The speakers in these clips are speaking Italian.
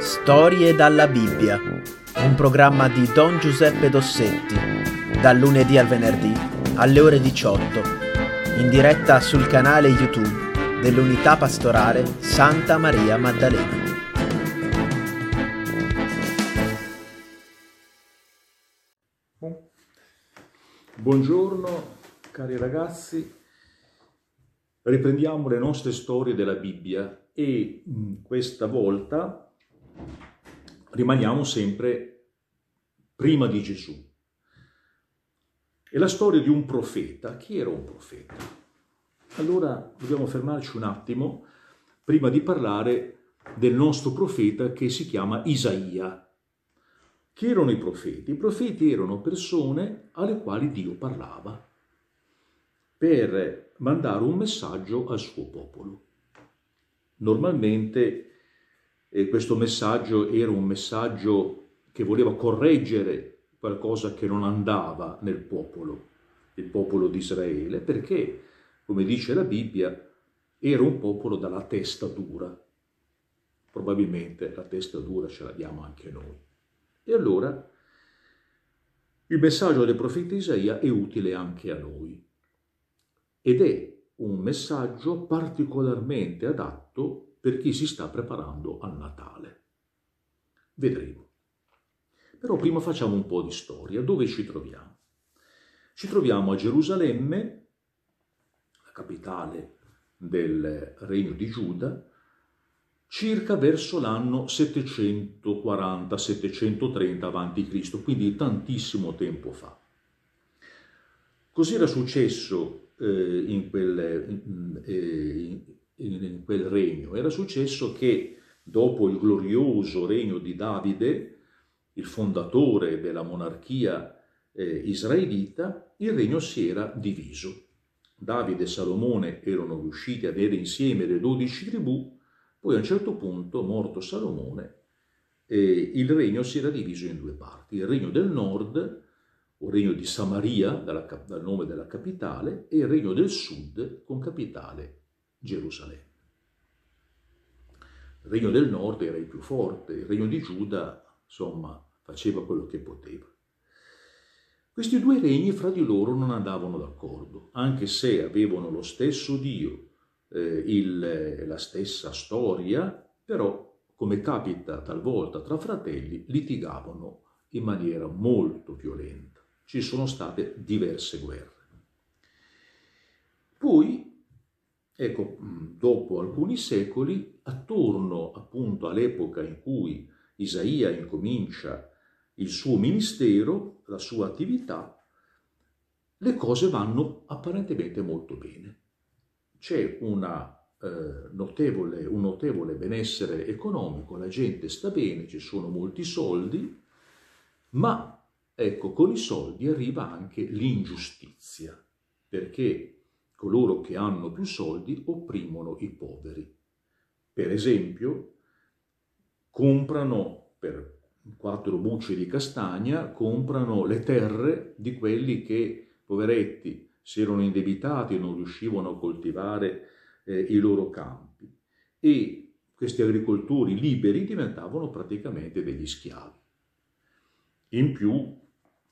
Storie dalla Bibbia, un programma di Don Giuseppe Dossetti, dal lunedì al venerdì alle ore 18, in diretta sul canale YouTube dell'Unità Pastorale Santa Maria Maddalena. Buongiorno cari ragazzi, riprendiamo le nostre storie della Bibbia e questa volta rimaniamo sempre prima di Gesù. È la storia di un profeta. Chi era un profeta? Allora dobbiamo fermarci un attimo prima di parlare del nostro profeta che si chiama Isaia. Chi erano i profeti? I profeti erano persone alle quali Dio parlava per mandare un messaggio al suo popolo. Normalmente eh, questo messaggio era un messaggio che voleva correggere qualcosa che non andava nel popolo, il popolo di Israele, perché, come dice la Bibbia, era un popolo dalla testa dura. Probabilmente la testa dura ce l'abbiamo anche noi. E allora il messaggio del profeta Isaia è utile anche a noi ed è un messaggio particolarmente adatto per chi si sta preparando al Natale. Vedremo. Però prima facciamo un po' di storia. Dove ci troviamo? Ci troviamo a Gerusalemme, la capitale del regno di Giuda, circa verso l'anno 740-730 a.C., quindi tantissimo tempo fa. Così era successo eh, in, quel, eh, in, quel regno? Era successo che dopo il glorioso regno di Davide, il fondatore della monarchia eh, israelita, il regno si era diviso. Davide e Salomone erano riusciti a avere insieme le dodici tribù, poi a un certo punto, morto Salomone, eh, il regno si era diviso in due parti. Il regno del nord, o regno di Samaria, dalla, dal nome della capitale, e il regno del sud, con capitale Gerusalemme. Il regno del nord era il più forte, il regno di Giuda, insomma, faceva quello che poteva. Questi due regni fra di loro non andavano d'accordo, anche se avevano lo stesso Dio, eh, il, la stessa storia, però, come capita talvolta tra fratelli, litigavano in maniera molto violenta. Ci sono state diverse guerre. Poi, ecco, dopo alcuni secoli, attorno appunto all'epoca in cui Isaia incomincia il suo ministero, la sua attività, le cose vanno apparentemente molto bene. C'è una, eh, notevole, un notevole benessere economico, la gente sta bene, ci sono molti soldi, ma ecco, con i soldi arriva anche l'ingiustizia, perché coloro che hanno più soldi opprimono i poveri. Per esempio, comprano per quattro bucce di castagna, comprano le terre di quelli che, poveretti, si erano indebitati e non riuscivano a coltivare eh, i loro campi e questi agricoltori liberi diventavano praticamente degli schiavi. In più,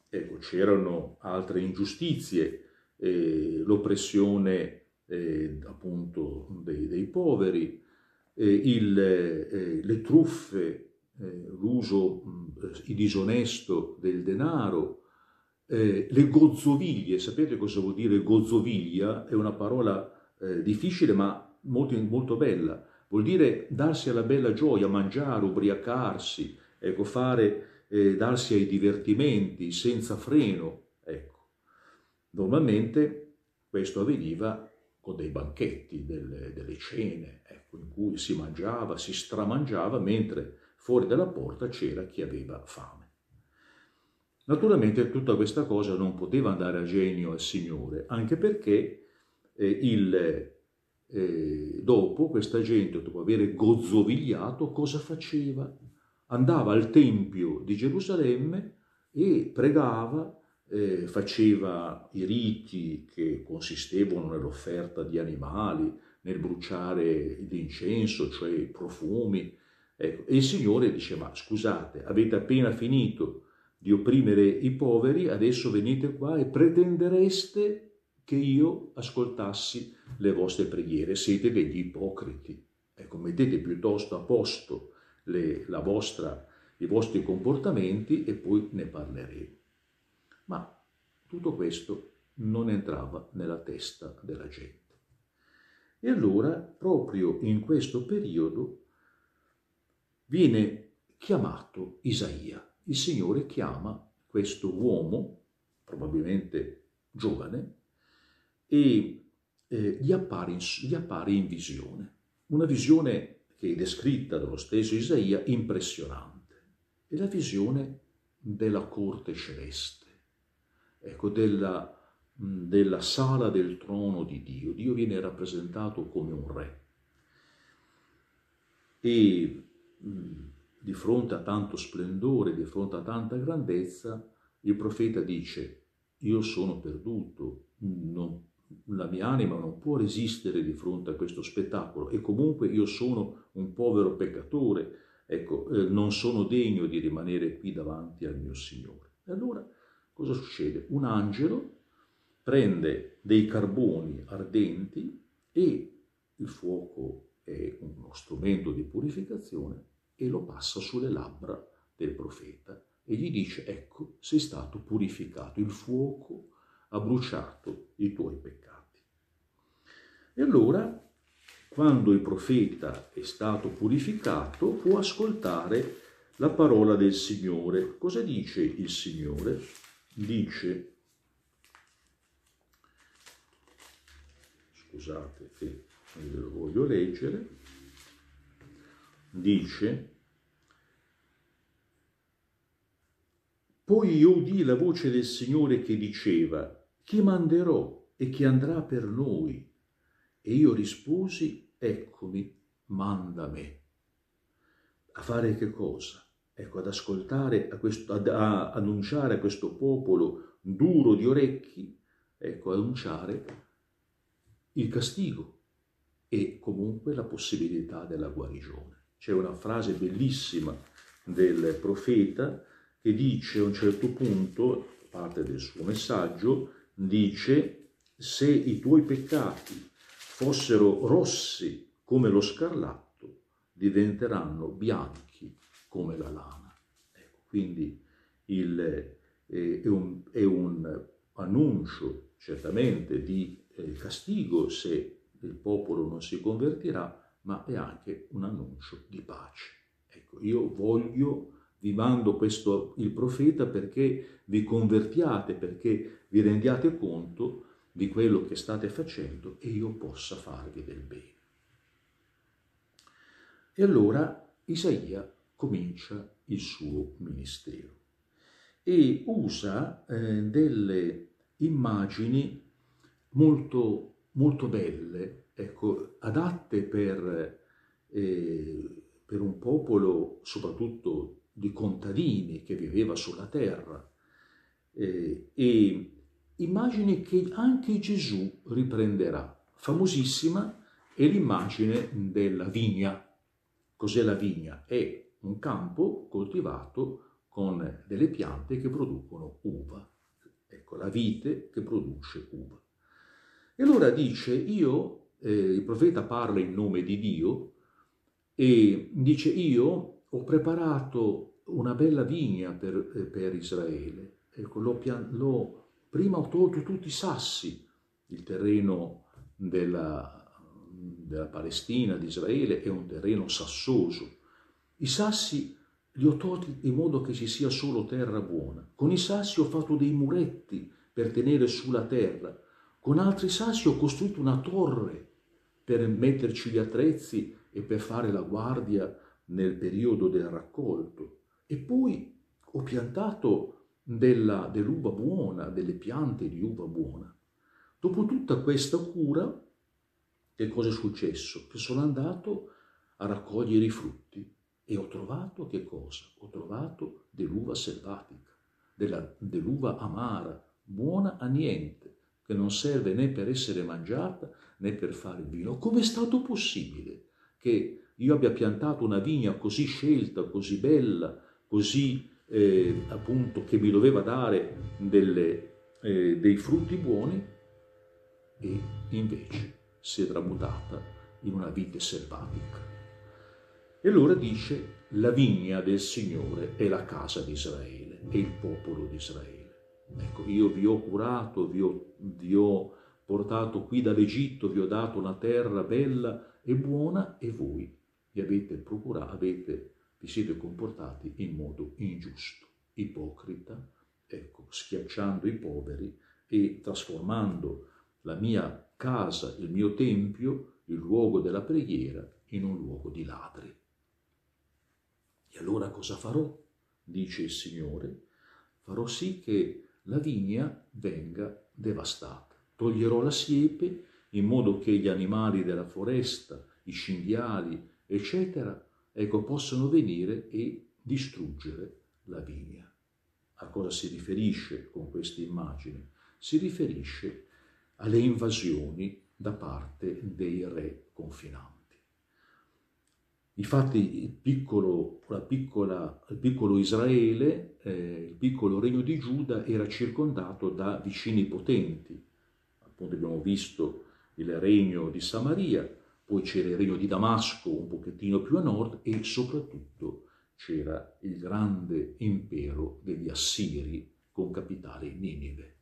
ecco, c'erano altre ingiustizie, eh, l'oppressione eh, appunto dei, dei poveri, il, eh, le truffe, eh, l'uso disonesto del denaro, eh, le gozzoviglie, sapete cosa vuol dire gozzoviglia? È una parola difficile ma molto, molto bella. Vuol dire darsi alla bella gioia, mangiare, ubriacarsi, ecco, fare, eh, darsi ai divertimenti senza freno. Normalmente questo avveniva con dei banchetti, delle, delle cene, ecco, in cui si mangiava, si stramangiava, mentre fuori dalla porta c'era chi aveva fame. Naturalmente tutta questa cosa non poteva andare a genio al Signore, anche perché eh, il, eh, dopo questa gente, dopo aver gozzovigliato, cosa faceva? Andava al Tempio di Gerusalemme e pregava, eh, faceva i riti che consistevano nell'offerta di animali, nel bruciare l'incenso, cioè i profumi, Ecco, e il Signore dice, ma scusate, avete appena finito di opprimere i poveri, adesso venite qua e pretendereste che io ascoltassi le vostre preghiere. Siete degli ipocriti. Ecco, mettete piuttosto a posto le, vostra, i vostri comportamenti e poi ne parleremo. Ma tutto questo non entrava nella testa della gente. E allora, proprio in questo periodo, viene chiamato Isaia. Il Signore chiama questo uomo, probabilmente giovane, e eh, gli, appare in, gli appare in visione. Una visione che è descritta dallo stesso Isaia impressionante. È la visione della corte celeste, ecco, della, della sala del trono di Dio. Dio viene rappresentato come un re. E di fronte a tanto splendore, di fronte a tanta grandezza, il profeta dice, io sono perduto, non, la mia anima non può resistere di fronte a questo spettacolo e comunque io sono un povero peccatore, ecco, eh, non sono degno di rimanere qui davanti al mio Signore. E allora cosa succede? Un angelo prende dei carboni ardenti e il fuoco è uno strumento di purificazione e lo passa sulle labbra del profeta e gli dice ecco sei stato purificato, il fuoco ha bruciato i tuoi peccati. E allora quando il profeta è stato purificato può ascoltare la parola del Signore. Cosa dice il Signore? Dice, scusate che ve lo voglio leggere, dice, poi io udì la voce del Signore che diceva, chi manderò e chi andrà per noi? E io risposi, eccomi, manda me. A fare che cosa? Ecco, ad ascoltare, a questo, ad a annunciare a questo popolo duro di orecchi, ecco, annunciare il castigo e comunque la possibilità della guarigione. C'è una frase bellissima del profeta che dice a un certo punto, parte del suo messaggio, dice se i tuoi peccati fossero rossi come lo scarlatto, diventeranno bianchi come la lana. Ecco, quindi il, eh, è, un, è, un, annuncio certamente di eh, castigo se il popolo non si convertirà, ma è anche un annuncio di pace. Ecco, io voglio, vi mando questo, il profeta perché vi convertiate, perché vi rendiate conto di quello che state facendo e io possa farvi del bene. E allora Isaia comincia il suo ministero e usa eh, delle immagini molto, molto belle ecco, adatte per, eh, per un popolo soprattutto di contadini che viveva sulla terra eh, e immagini che anche Gesù riprenderà. Famosissima è l'immagine della vigna. Cos'è la vigna? È un campo coltivato con delle piante che producono uva. Ecco, la vite che produce uva. E allora dice, io eh, il profeta parla in nome di Dio e dice io ho preparato una bella vigna per, eh, per Israele. Ecco, l'ho, l'ho, prima ho tolto tutti i sassi, il terreno della, della Palestina, di Israele, è un terreno sassoso. I sassi li ho tolti in modo che ci sia solo terra buona. Con i sassi ho fatto dei muretti per tenere sulla terra. Con altri sassi ho costruito una torre per metterci gli attrezzi e per fare la guardia nel periodo del raccolto. E poi ho piantato dell'uva buona, delle piante di uva buona. Dopo tutta questa cura, che cosa è successo? Che sono andato a raccogliere i frutti e ho trovato che cosa? Ho trovato dell'uva selvatica, della, dell'uva amara, buona a niente, che non serve né per essere mangiata né per fare vino. Come è stato possibile che io abbia piantato una vigna così scelta, così bella, così eh, appunto che mi doveva dare delle, eh, dei frutti buoni e invece si è tramutata in una vite selvatica. E allora dice la vigna del Signore è la casa di Israele, è il popolo di Israele. Ecco, io vi ho curato, vi ho, vi ho portato qui dall'Egitto, vi ho dato una terra bella e buona e voi vi avete procurato, avete, vi siete comportati in modo ingiusto, ipocrita, ecco, schiacciando i poveri e trasformando la mia casa, il mio tempio, il luogo della preghiera, in un luogo di ladri. E allora cosa farò? dice il Signore. Farò sì che la vigna venga devastata. Toglierò la siepe in modo che gli animali della foresta, i cinghiali, eccetera, ecco, possano venire e distruggere la vigna. A cosa si riferisce con questa immagine? Si riferisce alle invasioni da parte dei re confinanti. Infatti il piccolo, piccola, il piccolo Israele, eh, il piccolo regno di Giuda era circondato da vicini potenti. Appunto abbiamo visto il regno di Samaria, poi c'era il regno di Damasco un pochettino più a nord e soprattutto c'era il grande impero degli Assiri con capitale Ninive.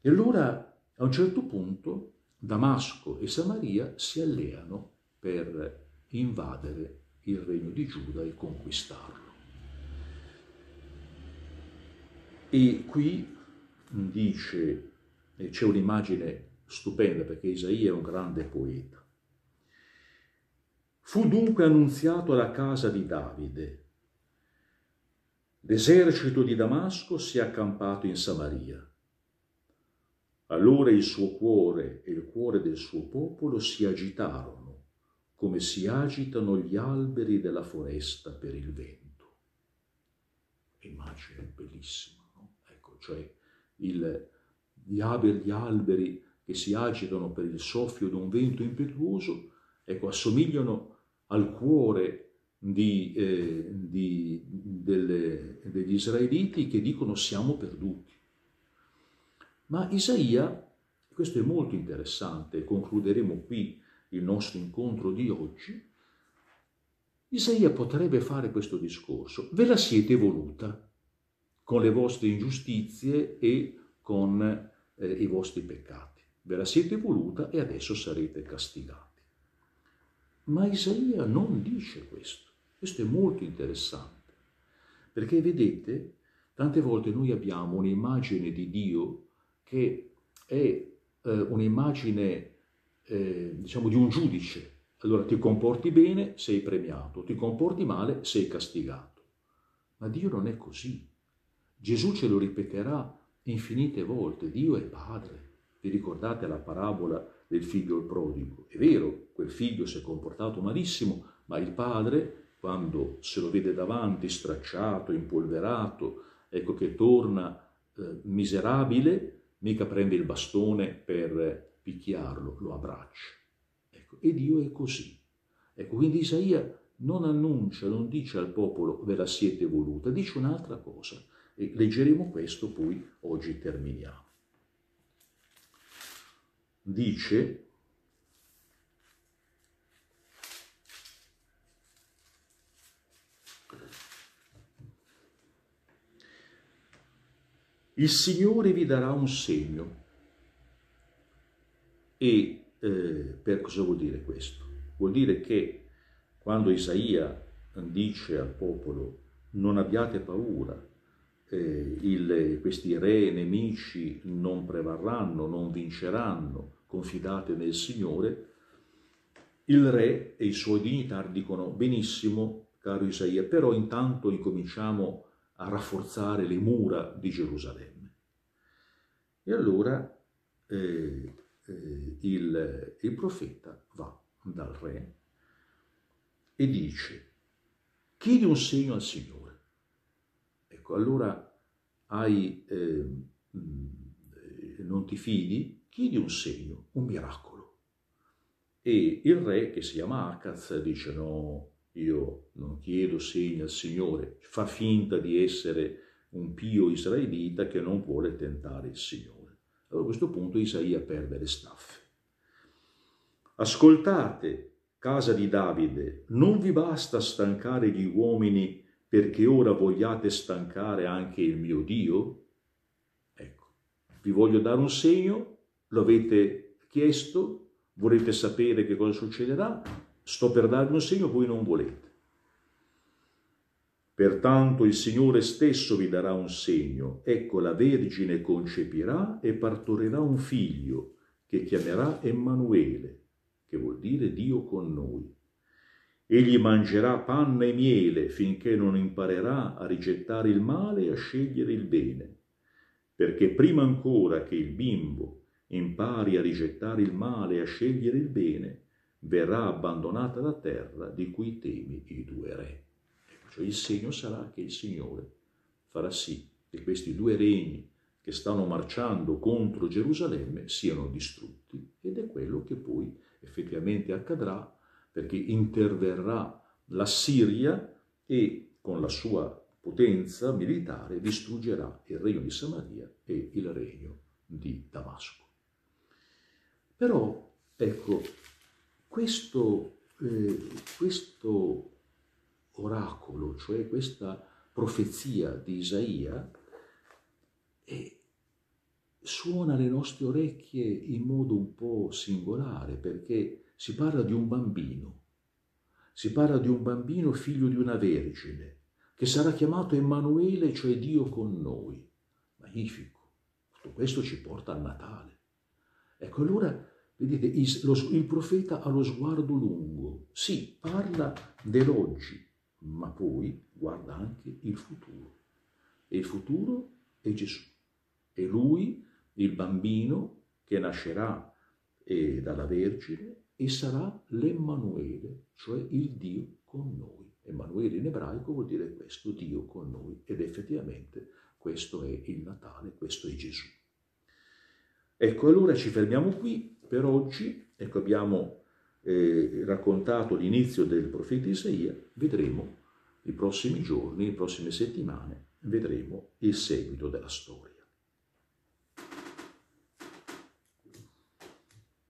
E allora a un certo punto Damasco e Samaria si alleano per invadere il regno di Giuda e conquistarlo. E qui dice, c'è un'immagine stupenda perché Isaia è un grande poeta. Fu dunque annunziato alla casa di Davide. L'esercito di Damasco si è accampato in Samaria. Allora il suo cuore e il cuore del suo popolo si agitarono come si agitano gli alberi della foresta per il vento. Immagine bellissima, no? Ecco, cioè il, gli, alberi, che si agitano per il soffio di un vento impetuoso, ecco, assomigliano al cuore di, eh, di, delle, degli israeliti che dicono siamo perduti. Ma Isaia, questo è molto interessante, concluderemo qui il nostro incontro di oggi, Isaia potrebbe fare questo discorso. Ve la siete voluta con le vostre ingiustizie e con eh, i vostri peccati. Ve la siete voluta e adesso sarete castigati. Ma Isaia non dice questo. Questo è molto interessante, perché vedete, tante volte noi abbiamo un'immagine di Dio che è eh, un'immagine eh, diciamo, di un giudice. Allora ti comporti bene, sei premiato, ti comporti male, sei castigato. Ma Dio non è così. Gesù ce lo ripeterà infinite volte. Dio è Padre. Vi ricordate la parabola del figlio prodigo? È vero, quel figlio si è comportato malissimo, ma il padre, quando se lo vede davanti stracciato, impolverato, ecco che torna eh, miserabile, mica prende il bastone per picchiarlo, lo abbraccia. Ecco, e Dio è così. Ecco, quindi Isaia non annuncia, non dice al popolo ve la siete voluta, dice un'altra cosa. E leggeremo questo, poi oggi terminiamo. Dice, il Signore vi darà un segno e eh, per cosa vuol dire questo? Vuol dire che quando Isaia dice al popolo non abbiate paura, eh, il, questi re nemici non prevarranno, non vinceranno, confidate nel Signore, il re e i suoi dignitari dicono benissimo, caro Isaia, però intanto incominciamo a rafforzare le mura di Gerusalemme. E allora eh, eh, il, il profeta va dal re e dice, chiedi un segno al Signore. Ecco, allora hai, eh, non ti fidi, chiedi un segno, un miracolo. E il re, che si chiama Akaz, dice no, io non chiedo segni al Signore, fa finta di essere un pio israelita che non vuole tentare il Signore. Allora a questo punto Isaia perde le staffe. Ascoltate, casa di Davide, non vi basta stancare gli uomini perché ora vogliate stancare anche il mio Dio? Ecco, vi voglio dare un segno, lo avete chiesto, volete sapere che cosa succederà, sto per darvi un segno, voi non volete. Pertanto il Signore stesso vi darà un segno. Ecco, la Vergine concepirà e partorirà un figlio che chiamerà Emanuele, che vuol dire Dio con noi. Egli mangerà panna e miele finché non imparerà a rigettare il male e a scegliere il bene, perché prima ancora che il bimbo impari a rigettare il male e a scegliere il bene, verrà abbandonata la terra di cui temi i due re. Cioè il segno sarà che il Signore farà sì che questi due regni che stanno marciando contro Gerusalemme siano distrutti ed è quello che poi effettivamente accadrà perché interverrà la Siria e con la sua potenza militare distruggerà il regno di Samaria e il regno di Damasco. Però, ecco, questo, eh, questo oracolo, cioè questa profezia di Isaia, suona alle nostre orecchie in modo un po' singolare perché si parla di un bambino, si parla di un bambino figlio di una vergine che sarà chiamato Emanuele, cioè Dio con noi. Magnifico. Tutto questo ci porta al Natale. Ecco allora, vedete, il profeta ha lo sguardo lungo, sì, parla dell'oggi, ma poi guarda anche il futuro. E il futuro è Gesù. È lui, il bambino, che nascerà eh, dalla Vergine e sarà l'Emmanuele, cioè il Dio con noi. Emanuele in ebraico vuol dire questo, Dio con noi. Ed effettivamente questo è il Natale, questo è Gesù. Ecco, allora ci fermiamo qui per oggi. Ecco, abbiamo eh, raccontato l'inizio del profeta Isaia, vedremo i prossimi giorni, le prossime settimane, vedremo il seguito della storia.